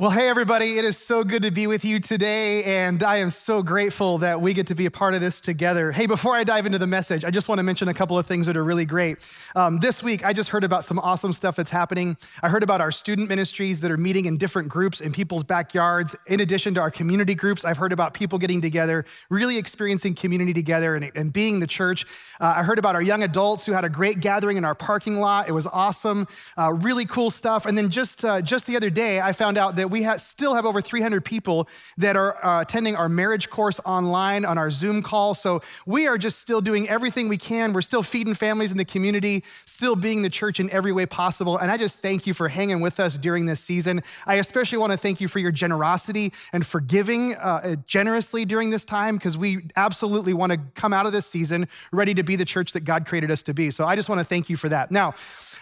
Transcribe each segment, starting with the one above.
Well, hey, everybody, it is so good to be with you today, and I am so grateful that we get to be a part of this together. Hey, before I dive into the message, I just want to mention a couple of things that are really great. Um, this week, I just heard about some awesome stuff that's happening. I heard about our student ministries that are meeting in different groups in people's backyards. In addition to our community groups, I've heard about people getting together, really experiencing community together and, and being the church. Uh, I heard about our young adults who had a great gathering in our parking lot. It was awesome, uh, really cool stuff. And then just, uh, just the other day, I found out that we have, still have over 300 people that are uh, attending our marriage course online on our Zoom call. So we are just still doing everything we can. We're still feeding families in the community, still being the church in every way possible. And I just thank you for hanging with us during this season. I especially want to thank you for your generosity and for giving uh, generously during this time because we absolutely want to come out of this season ready to be the church that God created us to be. So I just want to thank you for that. Now,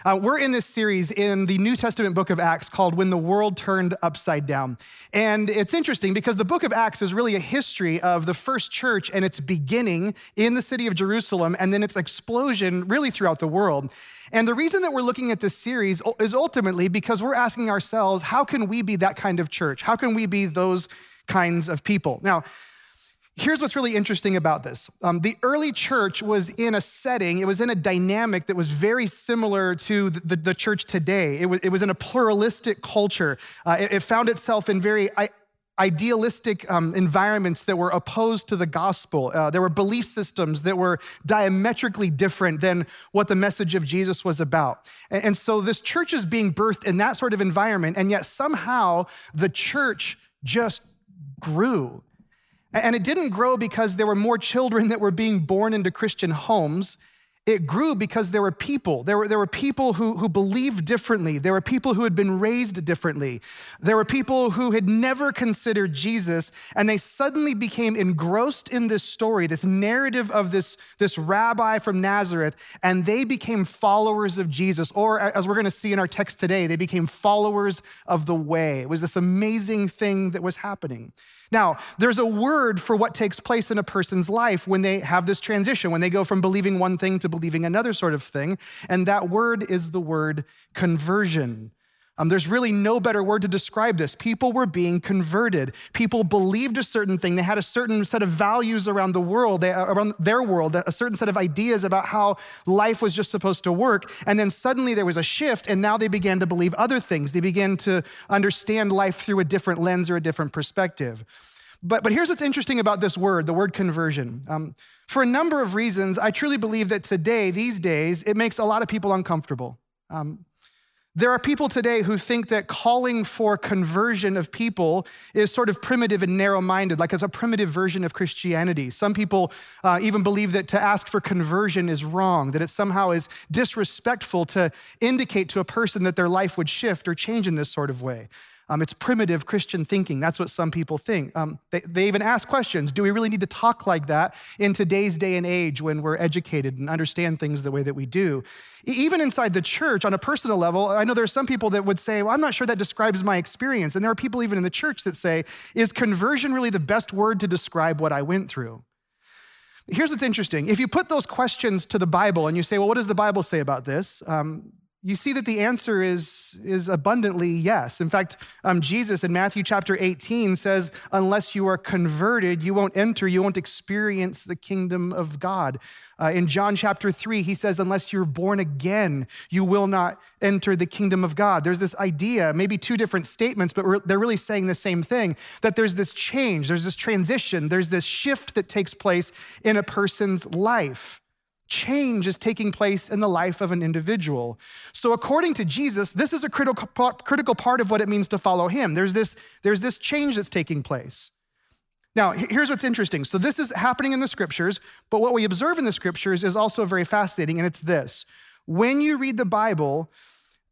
uh, we're in this series in the New Testament book of Acts called When the World Turned Upside Down. And it's interesting because the book of Acts is really a history of the first church and its beginning in the city of Jerusalem and then its explosion really throughout the world. And the reason that we're looking at this series is ultimately because we're asking ourselves, how can we be that kind of church? How can we be those kinds of people? Now, Here's what's really interesting about this. Um, the early church was in a setting, it was in a dynamic that was very similar to the, the, the church today. It was, it was in a pluralistic culture. Uh, it, it, found itself in very I, idealistic um, environments that were opposed to the gospel. Uh, there were belief systems that were diametrically different than what the message of Jesus was about. And, and so this church is being birthed in that sort of environment, and yet somehow the church just grew. And it didn't grow because there were more children that were being born into Christian homes. It grew because there were people. There were, there were people who, who believed differently. There were people who had been raised differently. There were people who had never considered Jesus, and they suddenly became engrossed in this story, this narrative of this, this rabbi from Nazareth, and they became followers of Jesus. Or, as we're going to see in our text today, they became followers of the way. It was this amazing thing that was happening. Now, there's a word for what takes place in a person's life when they have this transition, when they go from believing one thing to believing another sort of thing, and that word is the word conversion. Um, there's really no better word to describe this. People were being converted. People believed a certain thing. They had a certain set of values around the world, they, around their world, a certain set of ideas about how life was just supposed to work. And then suddenly there was a shift, and now they began to believe other things. They began to understand life through a different lens or a different perspective. But, but here's what's interesting about this word, the word conversion. Um, for a number of reasons, I truly believe that today, these days, it makes a lot of people uncomfortable. Um, there are people today who think that calling for conversion of people is sort of primitive and narrow minded, like it's a primitive version of Christianity. Some people uh, even believe that to ask for conversion is wrong, that it somehow is disrespectful to indicate to a person that their life would shift or change in this sort of way. Um, it's primitive Christian thinking. That's what some people think. Um, they, they even ask questions Do we really need to talk like that in today's day and age when we're educated and understand things the way that we do? Even inside the church, on a personal level, I know there are some people that would say, Well, I'm not sure that describes my experience. And there are people even in the church that say, Is conversion really the best word to describe what I went through? Here's what's interesting. If you put those questions to the Bible and you say, well, what does the Bible say about this? Um, you see that the answer is, is abundantly yes. In fact, um, Jesus in Matthew chapter 18 says, Unless you are converted, you won't enter, you won't experience the kingdom of God. Uh, in John chapter 3, he says, Unless you're born again, you will not enter the kingdom of God. There's this idea, maybe two different statements, but they're really saying the same thing that there's this change, there's this transition, there's this shift that takes place in a person's life. Change is taking place in the life of an individual. So, according to Jesus, this is a critical, critical part of what it means to follow him. There's this, there's this change that's taking place. Now, here's what's interesting. So, this is happening in the scriptures, but what we observe in the scriptures is also very fascinating, and it's this. When you read the Bible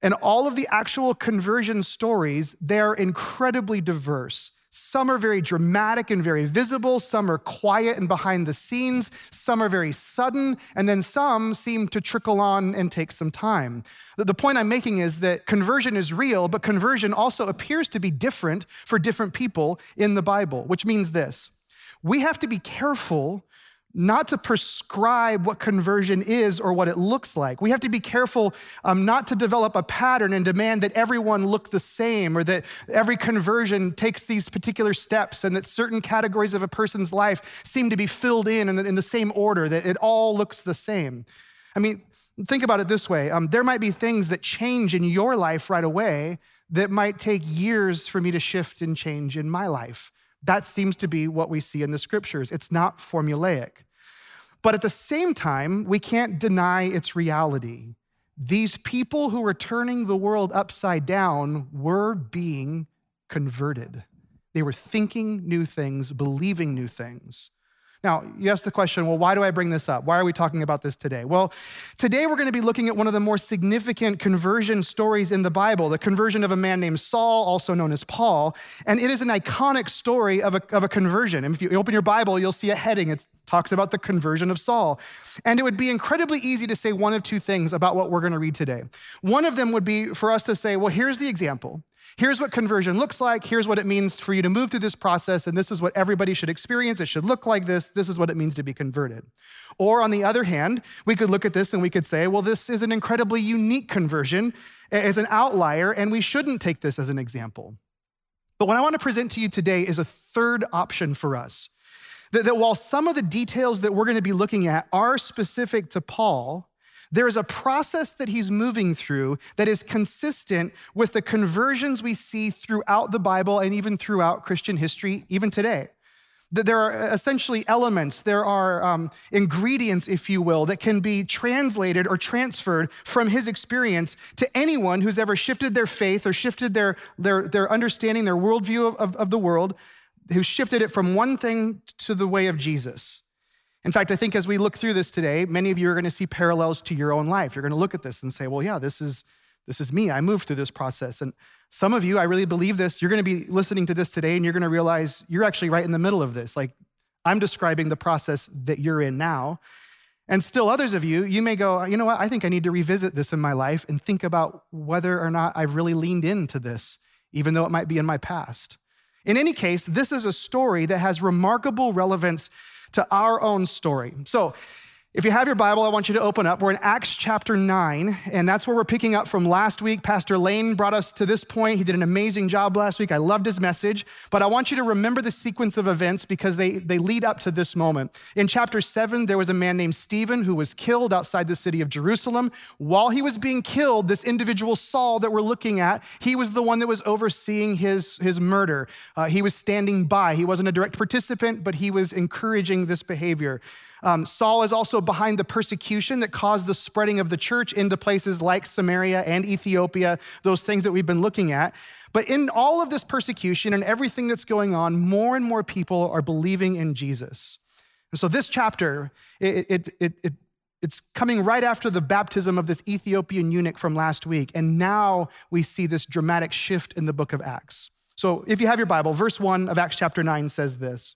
and all of the actual conversion stories, they're incredibly diverse. Some are very dramatic and very visible. Some are quiet and behind the scenes. Some are very sudden. And then some seem to trickle on and take some time. The point I'm making is that conversion is real, but conversion also appears to be different for different people in the Bible, which means this we have to be careful not to prescribe what conversion is or what it looks like. We have to be careful um, not to develop a pattern and demand that everyone look the same or that every conversion takes these particular steps and that certain categories of a person's life seem to be filled in in, in the same order, that it all looks the same. I mean, think about it this way um, there might be things that change in your life right away that might take years for me to shift and change in my life. That seems to be what we see in the scriptures. It's not formulaic. But at the same time, we can't deny its reality. These people who were turning the world upside down were being converted. They were thinking new things, believing new things. Now, you ask the question, well, why do I bring this up? Why are we talking about this today? Well, today we're going to be looking at one of the more significant conversion stories in the Bible, the conversion of a man named Saul, also known as Paul. And it is an iconic story of a, of a conversion. And if you open your Bible, you'll see a heading. It talks about the conversion of Saul. And it would be incredibly easy to say one of two things about what we're going to read today. One of them would be for us to say, well, here's the example. Here's what conversion looks like. Here's what it means for you to move through this process. And this is what everybody should experience. It should look like this. This is what it means to be converted. Or on the other hand, we could look at this and we could say, well, this is an incredibly unique conversion. It's an outlier, and we shouldn't take this as an example. But what I want to present to you today is a third option for us. That, that while some of the details that we're going to be looking at are specific to Paul, there is a process that he's moving through that is consistent with the conversions we see throughout the Bible and even throughout Christian history, even today. That there are essentially elements, there are um, ingredients, if you will, that can be translated or transferred from his experience to anyone who's ever shifted their faith or shifted their, their, their understanding, their worldview of, of, of the world, who shifted it from one thing to the way of Jesus. In fact, I think as we look through this today, many of you are going to see parallels to your own life. You're going to look at this and say, well, yeah, this is, this is me. I moved through this process. And some of you, I really believe this, you're going to be listening to this today and you're going to realize you're actually right in the middle of this. Like, I'm describing the process that you're in now. And still, others of you, you may go, you know what, I think I need to revisit this in my life and think about whether or not I've really leaned into this, even though it might be in my past. In any case, this is a story that has remarkable relevance to our own story. So, if you have your Bible, I want you to open up. We're in Acts chapter 9, and that's where we're picking up from last week. Pastor Lane brought us to this point. He did an amazing job last week. I loved his message, but I want you to remember the sequence of events because they, they lead up to this moment. In chapter 7, there was a man named Stephen who was killed outside the city of Jerusalem. While he was being killed, this individual Saul that we're looking at, he was the one that was overseeing his, his murder. Uh, he was standing by. He wasn't a direct participant, but he was encouraging this behavior. Um, Saul is also behind the persecution that caused the spreading of the church into places like Samaria and Ethiopia, those things that we've been looking at. But in all of this persecution and everything that's going on, more and more people are believing in Jesus. And so this chapter, it, it, it, it it's coming right after the baptism of this Ethiopian eunuch from last week. And now we see this dramatic shift in the book of Acts. So if you have your Bible, verse 1 of Acts chapter 9 says this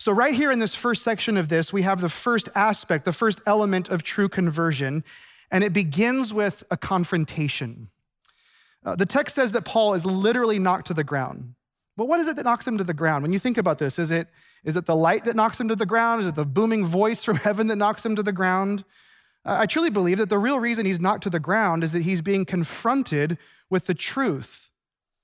So, right here in this first section of this, we have the first aspect, the first element of true conversion, and it begins with a confrontation. Uh, the text says that Paul is literally knocked to the ground. But what is it that knocks him to the ground? When you think about this, is it, is it the light that knocks him to the ground? Is it the booming voice from heaven that knocks him to the ground? I truly believe that the real reason he's knocked to the ground is that he's being confronted with the truth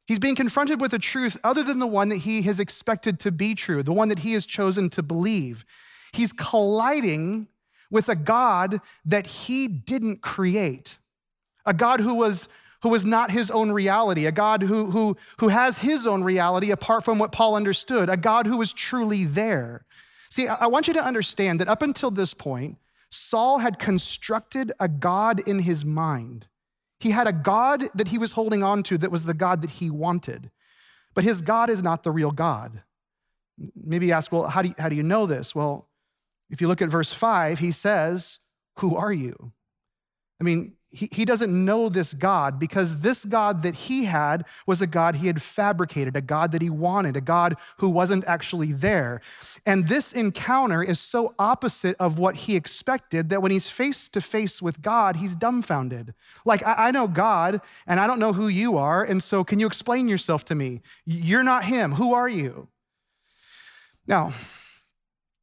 He's being confronted with a truth other than the one that he has expected to be true, the one that he has chosen to believe. He's colliding with a God that he didn't create, a God who was, who was not his own reality, a God who, who, who has his own reality apart from what Paul understood, a God who was truly there. See, I want you to understand that up until this point, Saul had constructed a God in his mind he had a God that he was holding on to that was the God that he wanted. But his God is not the real God. Maybe you ask, well, how do you, how do you know this? Well, If you look at verse 5, he says, Who are you? I mean, he, doesn't know this God because this God that he had was a God he had fabricated, a God that he wanted, a God who wasn't actually there. And this encounter is so opposite of what he expected that when he's face to face with God, he's dumbfounded. Like, I know God and I don't know who you are. And so, can you explain yourself to me? You're not him. Who are you? Now,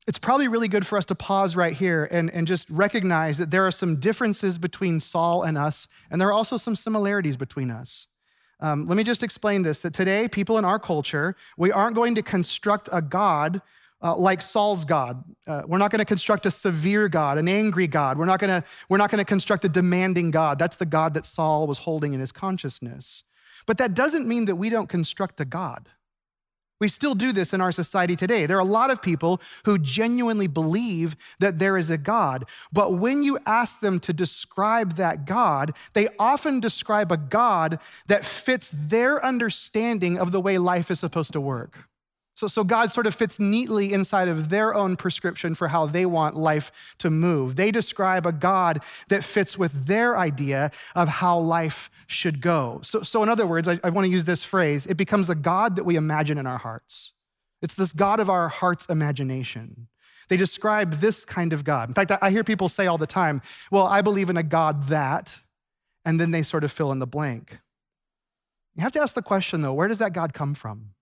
it's probably really good for us to pause right here and, and just recognize that there are some differences between Saul and us, and there are also some similarities between us. Um, let me just explain this that today, people in our culture, we aren't going to construct a God uh, like Saul's God. Uh, we're not going to construct a severe God, an angry God. We're not going to we're not going to construct a demanding God. That's the God that Saul was holding in his consciousness. But that doesn't mean that we don't construct a God. We still do this in our society today. There are a lot of people who genuinely believe that there is a God, but when you ask them to describe that God, they often describe a God that fits their understanding of the way life is supposed to work. So, so God sort of fits neatly inside of their own prescription for how they want life to move. They describe a God that fits with their idea of how life should go. So, so in other words, I, I want to use this phrase it becomes a God that we imagine in our hearts. It's this God of our heart's imagination. They describe this kind of God. In fact, I hear people say all the time, well, I believe in a God that, and then they sort of fill in the blank. You have to ask the question, though, where does that God come from?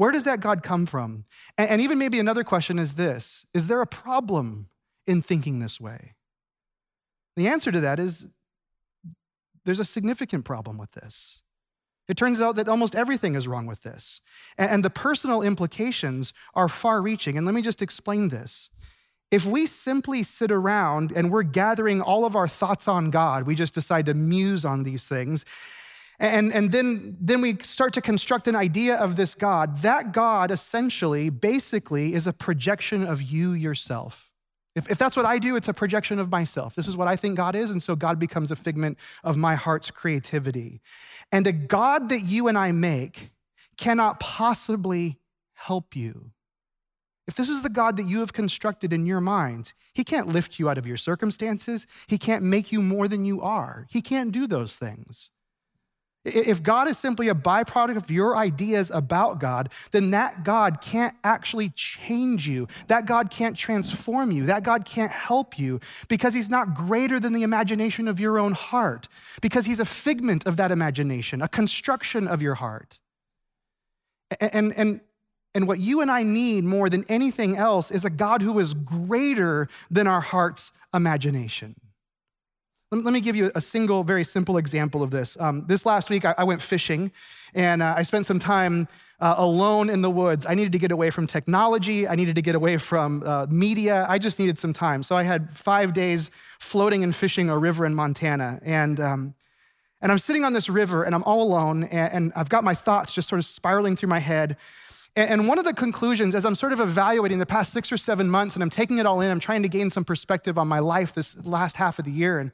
Where does that God come from? And, and even maybe another question is this Is there a problem in thinking this way? The answer to that is there's a significant problem with this. It turns out that almost everything is wrong with this. And the personal implications are far reaching. And let me just explain this. If we simply sit around and we're gathering all of our thoughts on God, we just decide to muse on these things, and, and then, then we start to construct an idea of this God. That God essentially, basically, is a projection of you yourself. If, if that's what I do, it's a projection of myself. This is what I think God is, and so God becomes a figment of my heart's creativity. And a God that you and I make cannot possibly help you. If this is the God that you have constructed in your mind, He can't lift you out of your circumstances. He can't make you more than you are. He can't do those things. If God is simply a byproduct of your ideas about God, then that God can't actually change you. That God can't transform you. That God can't help you because He's not greater than the imagination of your own heart, because He's a figment of that imagination, a construction of your heart. And, and, and what you and I need more than anything else is a God who is greater than our heart's imagination. Let me give you a single, very simple example of this. Um, this last week, I, I went fishing and uh, I spent some time uh, alone in the woods. I needed to get away from technology, I needed to get away from uh, media. I just needed some time. So I had five days floating and fishing a river in Montana. And, um, and I'm sitting on this river and I'm all alone and, and I've got my thoughts just sort of spiraling through my head. And one of the conclusions, as I'm sort of evaluating the past six or seven months and I'm taking it all in, I'm trying to gain some perspective on my life this last half of the year. And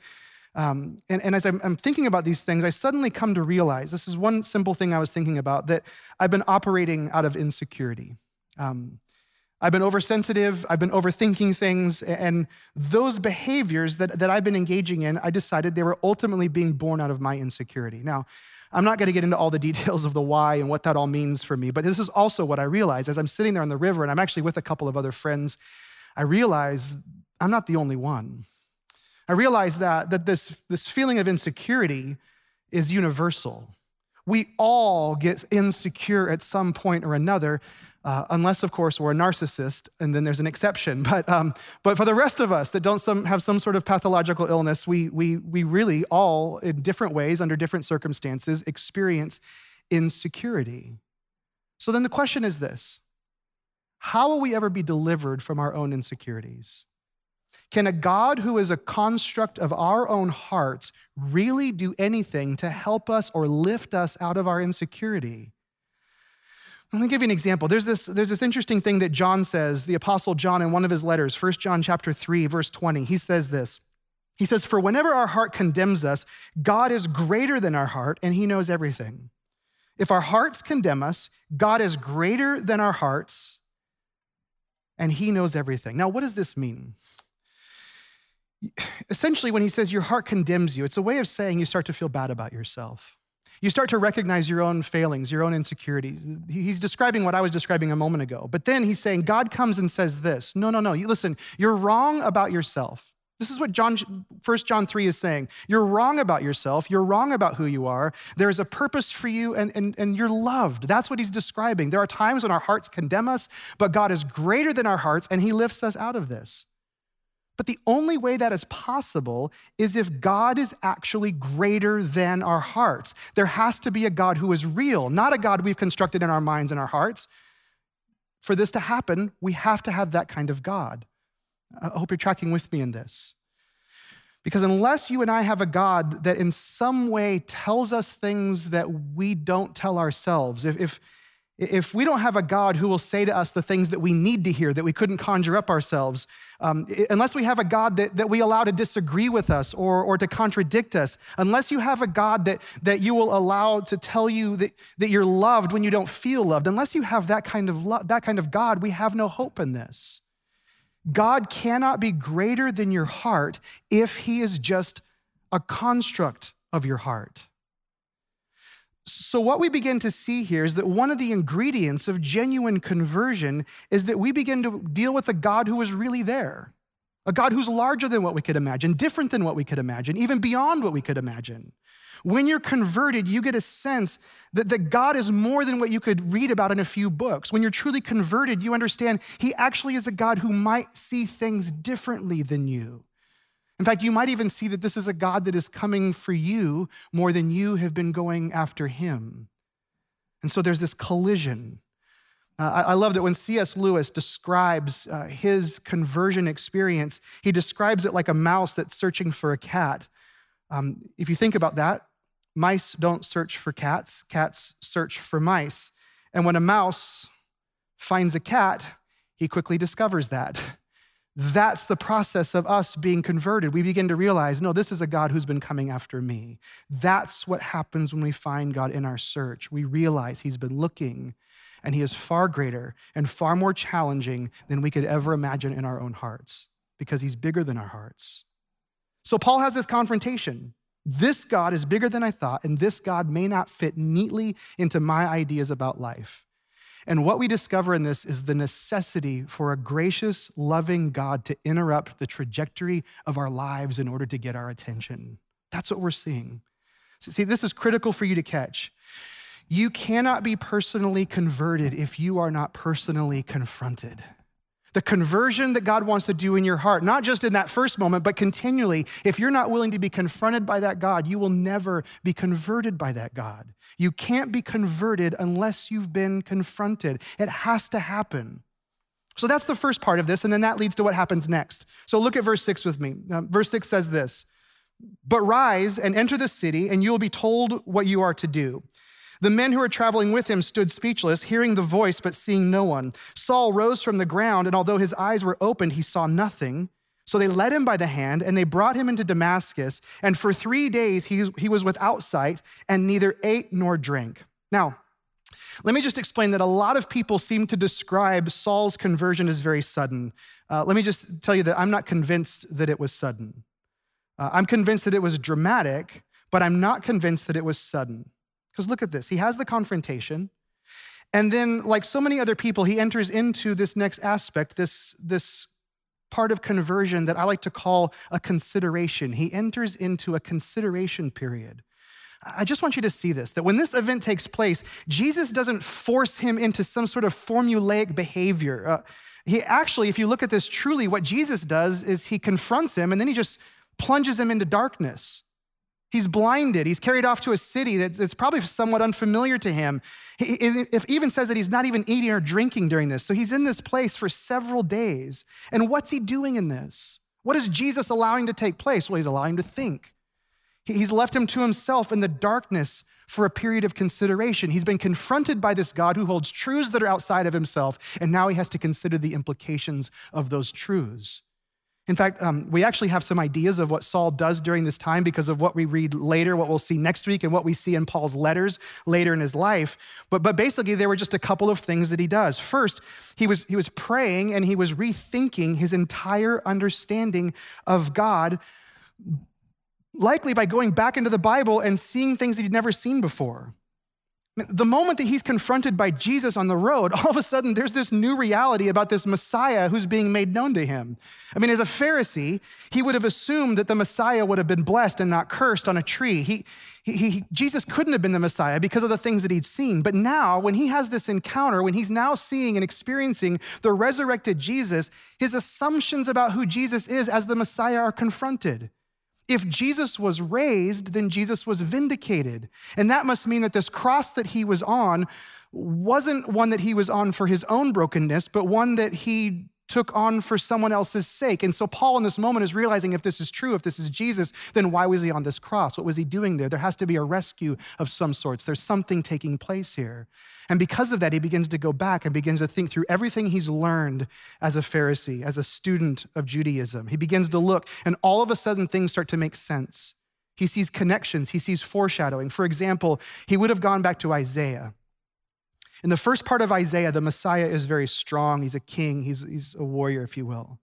um, and, and, as I'm, I'm, thinking about these things, I suddenly come to realize this is one simple thing I was thinking about that I've been operating out of insecurity. Um, I've been oversensitive, I've been overthinking things, and those behaviors that, that I've been engaging in, I decided they were ultimately being born out of my insecurity. Now, I'm not going to get into all the details of the why and what that all means for me, but this is also what I realized as I'm sitting there on the river and I'm actually with a couple of other friends. I realize I'm not the only one. I realized that, that this, this feeling of insecurity is universal. We all get insecure at some point or another, uh, unless, of course, we're a narcissist, and then there's an exception. But, um, but for the rest of us that don't some, have some sort of pathological illness, we, we, we really all, in different ways, under different circumstances, experience insecurity. So then the question is this How will we ever be delivered from our own insecurities? Can a God who is a construct of our own hearts really do anything to help us or lift us out of our insecurity? Let me give you an example. There's this, there's this interesting thing that John says, the Apostle John, in one of his letters, 1 John chapter 3, verse 20. He says this. He says, For whenever our heart condemns us, God is greater than our heart, and he knows everything. If our hearts condemn us, God is greater than our hearts, and he knows everything. Now, what does this mean? Essentially, when he says your heart condemns you, it's a way of saying you start to feel bad about yourself. You start to recognize your own failings, your own insecurities. He's describing what I was describing a moment ago. But then he's saying, God comes and says this No, no, no. You, listen, you're wrong about yourself. This is what John, 1 John 3 is saying. You're wrong about yourself. You're wrong about who you are. There is a purpose for you, and, and, and you're loved. That's what he's describing. There are times when our hearts condemn us, but God is greater than our hearts, and he lifts us out of this. But the only way that is possible is if God is actually greater than our hearts. There has to be a God who is real, not a God we've constructed in our minds and our hearts. For this to happen, we have to have that kind of God. I hope you're tracking with me in this. Because unless you and I have a God that in some way tells us things that we don't tell ourselves, if, if, if we don't have a God who will say to us the things that we need to hear that we couldn't conjure up ourselves, um, unless we have a God that, that we allow to disagree with us or, or to contradict us, unless you have a God that, that you will allow to tell you that, that you're loved when you don't feel loved, unless you have that kind of lo- that kind of God, we have no hope in this. God cannot be greater than your heart if he is just a construct of your heart. So, what we begin to see here is that one of the ingredients of genuine conversion is that we begin to deal with a God who is really there, a God who's larger than what we could imagine, different than what we could imagine, even beyond what we could imagine. When you're converted, you get a sense that, that God is more than what you could read about in a few books. When you're truly converted, you understand He actually is a God who might see things differently than you. In fact, you might even see that this is a God that is coming for you more than you have been going after him. And so there's this collision. Uh, I, I, love that when C.S. Lewis describes uh, his conversion experience, he describes it like a mouse that's searching for a cat. Um, if you think about that, mice don't search for cats, cats search for mice. And when a mouse finds a cat, he quickly discovers that. That's the process of us being converted. We begin to realize, no, this is a God who's been coming after me. That's what happens when we find God in our search. We realize He's been looking and He is far greater and far more challenging than we could ever imagine in our own hearts because He's bigger than our hearts. So Paul has this confrontation. This God is bigger than I thought, and this God may not fit neatly into my ideas about life. And what we discover in this is the necessity for a gracious, loving God to interrupt the trajectory of our lives in order to get our attention. That's what we're seeing. See, this is critical for you to catch. You cannot be personally converted if you are not personally confronted the conversion that God wants to do in your heart, not just in that first moment, but continually. If you're not willing to be confronted by that God, you will never be converted by that God. You can't be converted unless you've been confronted. It has to happen. So that's the first part of this, and then that leads to what happens next. So look at verse six with me. Um, verse six says this But rise and enter the city, and you will be told what you are to do. The men who were traveling with him stood speechless, hearing the voice but seeing no one. Saul rose from the ground, and although his eyes were opened, he saw nothing. So they led him by the hand, and they brought him into Damascus. And for three days he, he was without sight, and neither ate nor drank. Now, let me just explain that a lot of people seem to describe Saul's conversion as very sudden. Uh, let me just tell you that I'm not convinced that it was sudden. Uh, I'm convinced that it was dramatic, but I'm not convinced that it was sudden. Because look at this. He has the confrontation. And then, like so many other people, he enters into this next aspect, this, this part of conversion that I like to call a consideration. He enters into a consideration period. I just want you to see this that when this event takes place, Jesus doesn't force him into some sort of formulaic behavior. Uh, he actually, if you look at this truly, what Jesus does is he confronts him and then he just plunges him into darkness. He's blinded. He's carried off to a city that's probably somewhat unfamiliar to him. He even says that he's not even eating or drinking during this. So he's in this place for several days. And what's he doing in this? What is Jesus allowing to take place? Well, he's allowing him to think. He's left him to himself in the darkness for a period of consideration. He's been confronted by this God who holds truths that are outside of himself, and now he has to consider the implications of those truths. In fact, um, we actually have some ideas of what Saul does during this time because of what we read later, what we'll see next week, and what we see in Paul's letters later in his life. But, but basically, there were just a couple of things that he does. First, he was, he was praying and he was rethinking his entire understanding of God, likely by going back into the Bible and seeing things that he'd never seen before. The moment that he's confronted by Jesus on the road, all of a sudden there's this new reality about this Messiah who's being made known to him. I mean, as a Pharisee, he would have assumed that the Messiah would have been blessed and not cursed on a tree. He, he, he, Jesus couldn't have been the Messiah because of the things that he'd seen. But now, when he has this encounter, when he's now seeing and experiencing the resurrected Jesus, his assumptions about who Jesus is as the Messiah are confronted. If Jesus was raised, then Jesus was vindicated. And that must mean that this cross that he was on wasn't one that he was on for his own brokenness, but one that he took on for someone else's sake. And so Paul in this moment is realizing if this is true, if this is Jesus, then why was he on this cross? What was he doing there? There has to be a rescue of some sorts. There's something taking place here. And because of that, he begins to go back and begins to think through everything he's learned as a Pharisee, as a student of Judaism. He begins to look, and all of a sudden things start to make sense. He sees connections, he sees foreshadowing. For example, he would have gone back to Isaiah. In the first part of Isaiah, the Messiah is very strong. He's a king, he's, he's a warrior, if you will.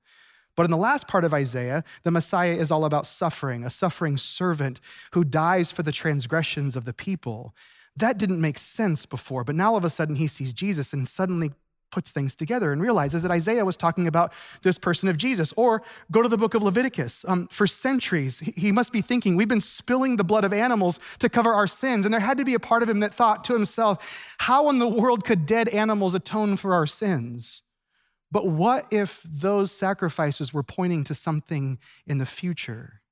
But in the last part of Isaiah, the Messiah is all about suffering, a suffering servant who dies for the transgressions of the people. That didn't make sense before, but now all of a sudden he sees Jesus and suddenly puts things together and realizes that Isaiah was talking about this person of Jesus. Or go to the book of Leviticus. Um, for centuries, he must be thinking, we've been spilling the blood of animals to cover our sins. And there had to be a part of him that thought to himself, how in the world could dead animals atone for our sins? But what if those sacrifices were pointing to something in the future?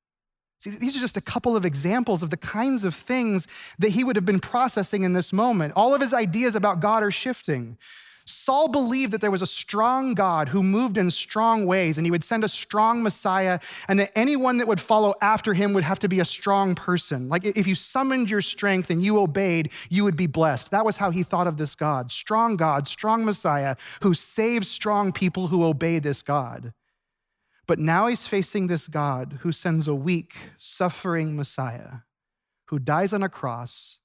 See, these are just a couple of examples of the kinds of things that he would have been processing in this moment. All of his ideas about God are shifting. Saul believed that there was a strong God who moved in strong ways and he would send a strong Messiah and that anyone that would follow after him would have to be a strong person. Like if you summoned your strength and you obeyed, you would be blessed. That was how he thought of this God strong God, strong Messiah who saves strong people who obey this God. But now he's facing this God who sends a weak, suffering Messiah who dies on a cross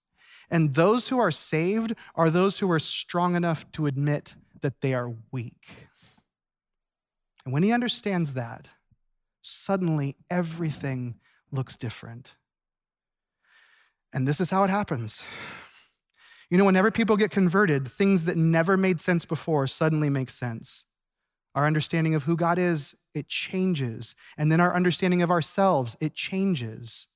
and those who are saved are those who are strong enough to admit that they are weak. And when he understands that, suddenly everything looks different. And this is how it happens. You know, whenever people get converted, things that never made sense before suddenly make sense. Our understanding of who God is, it changes. And then our understanding of ourselves, it changes.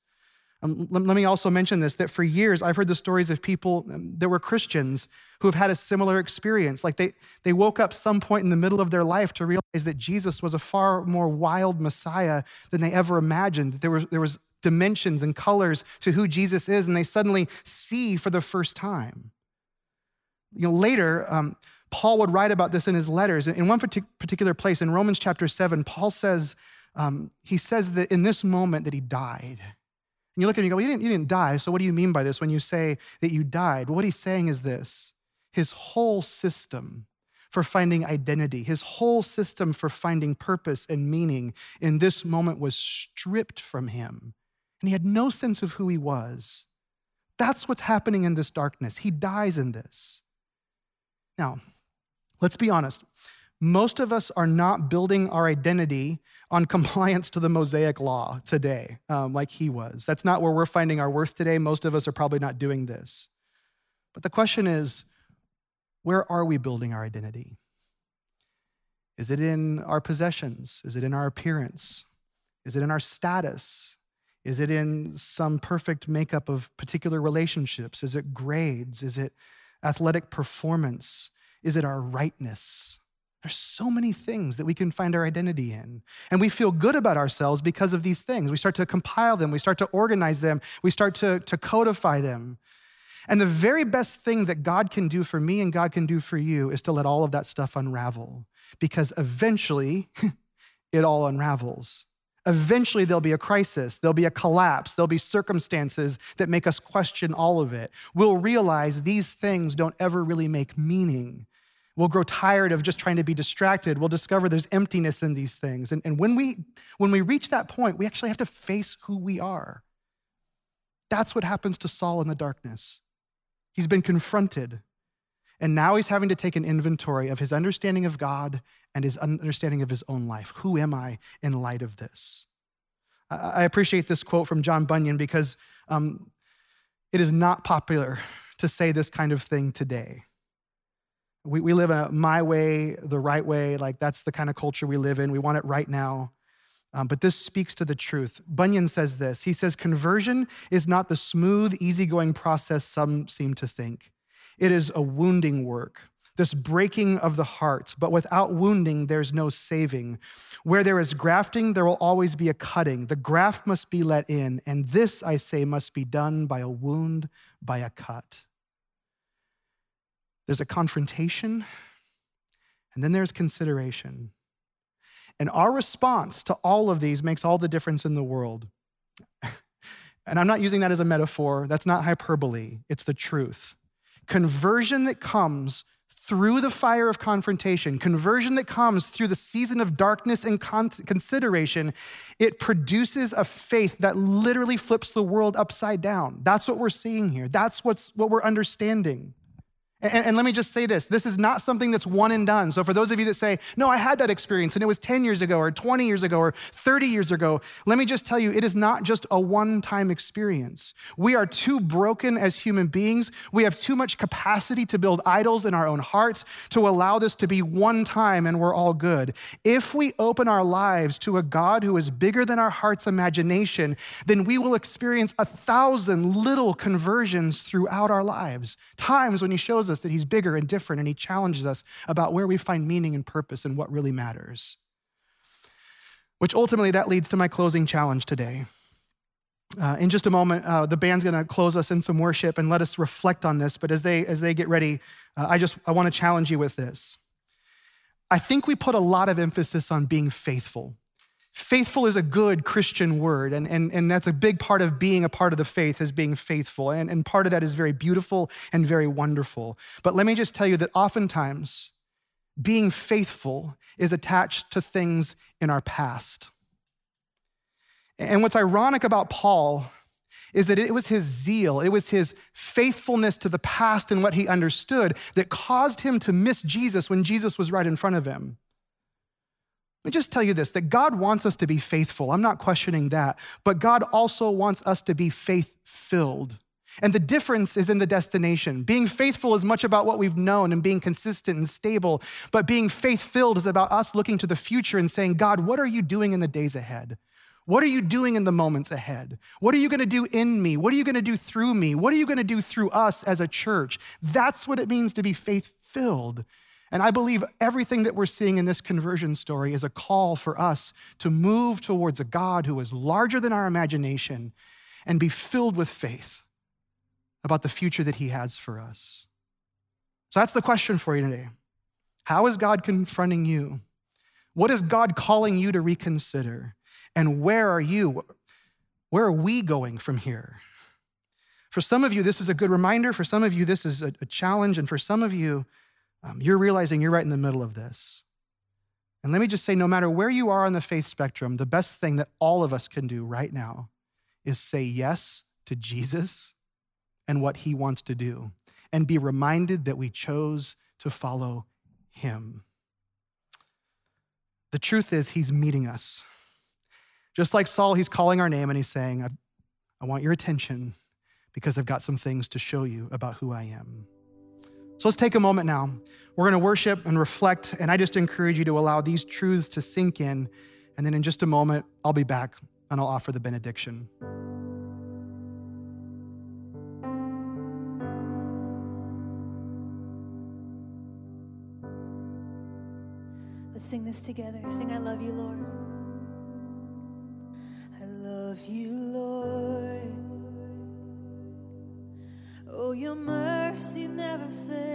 Um, let, let, me also mention this that for years I've heard the stories of people um, that were Christians who have had a similar experience. Like they, they woke up some point in the middle of their life to realize that Jesus was a far more wild Messiah than they ever imagined. There was, there was dimensions and colors to who Jesus is, and they suddenly see for the first time. You know, later, um, Paul would write about this in his letters. In one particular place, in Romans chapter 7, Paul says, um, he says that in this moment that he died. And you look at him and go, well, you, didn't, you didn't die. So what do you mean by this when you say that you died? Well, what he's saying is this his whole system for finding identity, his whole system for finding purpose and meaning in this moment was stripped from him. And he had no sense of who he was. That's what's happening in this darkness. He dies in this. Now, let's be honest. Most of us are not building our identity on compliance to the Mosaic law today, um, like he was. That's not where we're finding our worth today. Most of us are probably not doing this. But the question is where are we building our identity? Is it in our possessions? Is it in our appearance? Is it in our status? Is it in some perfect makeup of particular relationships? Is it grades? Is it athletic performance? Is it our rightness? There's so many things that we can find our identity in. And we feel good about ourselves because of these things. We start to compile them, we start to organize them, we start to, to codify them. And the very best thing that God can do for me and God can do for you is to let all of that stuff unravel because eventually it all unravels. Eventually, there'll be a crisis, there'll be a collapse, there'll be circumstances that make us question all of it. We'll realize these things don't ever really make meaning We'll grow tired of just trying to be distracted. We'll discover there's emptiness in these things. And, and when, we, when we reach that point, we actually have to face who we are. That's what happens to Saul in the darkness. He's been confronted, and now he's having to take an inventory of his understanding of God and his understanding of his own life. Who am I in light of this? I appreciate this quote from John Bunyan because um, it is not popular to say this kind of thing today. We, we live a my way, the right way, like that's the kind of culture we live in. We want it right now. Um, but this speaks to the truth. Bunyan says this He says, Conversion is not the smooth, easygoing process some seem to think. It is a wounding work, this breaking of the heart. But without wounding, there's no saving. Where there is grafting, there will always be a cutting. The graft must be let in. And this, I say, must be done by a wound, by a cut. There's a confrontation, and then there's consideration. And our response to all of these makes all the difference in the world. and I'm not using that as a metaphor, that's not hyperbole, it's the truth. Conversion that comes through the fire of confrontation, conversion that comes through the season of darkness and con- consideration, it produces a faith that literally flips the world upside down. That's what we're seeing here. That's what's, what we're understanding. And, and, let me just say this this is not something that's one and done. So, for those of you that say, no, I had that experience and it was 10 years ago or 20 years ago or 30 years ago, let me just tell you, it is not just a one time experience. We are too broken as human beings. We have too much capacity to build idols in our own hearts to allow this to be one time and we're all good. If we open our lives to a God who is bigger than our heart's imagination, then we will experience a thousand little conversions throughout our lives. Times when He shows us that he's bigger and different, and he challenges us about where we find meaning and purpose and what really matters. Which ultimately, that leads to my closing challenge today. Uh, in just a moment, uh, the band's going to close us in some worship and let us reflect on this. But as they as they get ready, uh, I just I want to challenge you with this. I think we put a lot of emphasis on being faithful Faithful is a good Christian word, and, and, and that's a big part of being a part of the faith is being faithful. And, and part of that is very beautiful and very wonderful. But let me just tell you that oftentimes being faithful is attached to things in our past. And what's ironic about Paul is that it was his zeal, it was his faithfulness to the past and what he understood that caused him to miss Jesus when Jesus was right in front of him. Let me just tell you this that God wants us to be faithful. I'm not questioning that. But God also wants us to be faith filled. And the difference is in the destination. Being faithful is much about what we've known and being consistent and stable. But being faith filled is about us looking to the future and saying, God, what are you doing in the days ahead? What are you doing in the moments ahead? What are you going to do in me? What are you going to do through me? What are you going to do through us as a church? That's what it means to be faith filled. And I believe everything that we're seeing in this conversion story is a call for us to move towards a God who is larger than our imagination and be filled with faith about the future that He has for us. So that's the question for you today. How is God confronting you? What is God calling you to reconsider? And where are you? Where are we going from here? For some of you, this is a good reminder. For some of you, this is a, challenge. And for some of you, um, you're realizing you're right in the middle of this. And let me just say no matter where you are on the faith spectrum, the best thing that all of us can do right now is say yes to Jesus and what he wants to do, and be reminded that we chose to follow him. The truth is, he's meeting us. Just like Saul, he's calling our name and he's saying, I, I want your attention because I've got some things to show you about who I am. So let's take a moment now. We're going to worship and reflect, and I just encourage you to allow these truths to sink in. And then in just a moment, I'll be back and I'll offer the benediction. Let's sing this together. Sing, I love you, Lord. I love you, Lord. Oh, your mercy never fails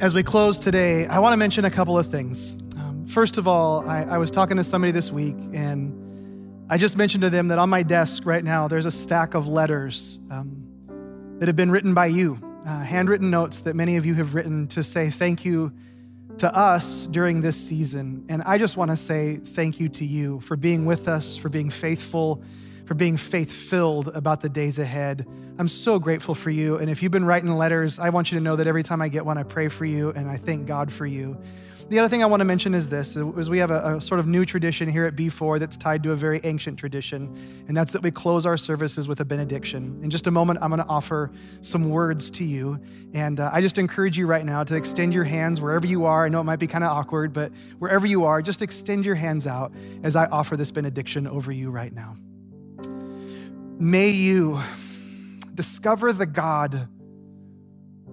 As we close today, I want to mention a couple of things. Um, first of all, I, I was talking to somebody this week, and I just mentioned to them that on my desk right now, there's a stack of letters um, that have been written by you, uh, handwritten notes that many of you have written to say thank you to us during this season. And I just want to say thank you to you for being with us, for being faithful, for being faith filled about the days ahead. I'm so grateful for you. And if you've been writing letters, I want you to know that every time I get one, I pray for you and I thank God for you. The other thing I want to mention is this is we have a, a, sort of new tradition here at B4 that's tied to a very ancient tradition, and that's that we close our services with a benediction. In just a moment, I'm going to offer some words to you. And uh, I just encourage you right now to extend your hands wherever you are. I know it might be kind of awkward, but wherever you are, just extend your hands out as I offer this benediction over you right now. May you Discover the God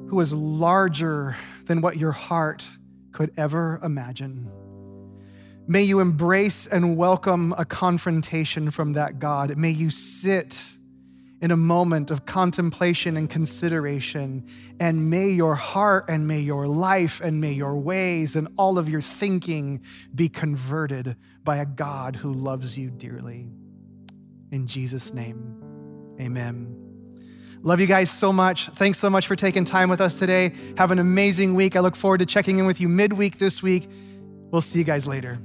who is larger than what your heart could ever imagine. May you embrace and welcome a confrontation from that God. May you sit in a moment of contemplation and consideration. And may your heart and may your life and may your ways and all of your thinking be converted by a God who loves you dearly. In Jesus' name, amen. Love you guys so much. Thanks so much for taking time with us today. Have an amazing week. I look forward to checking in with you midweek this week. We'll see you guys later.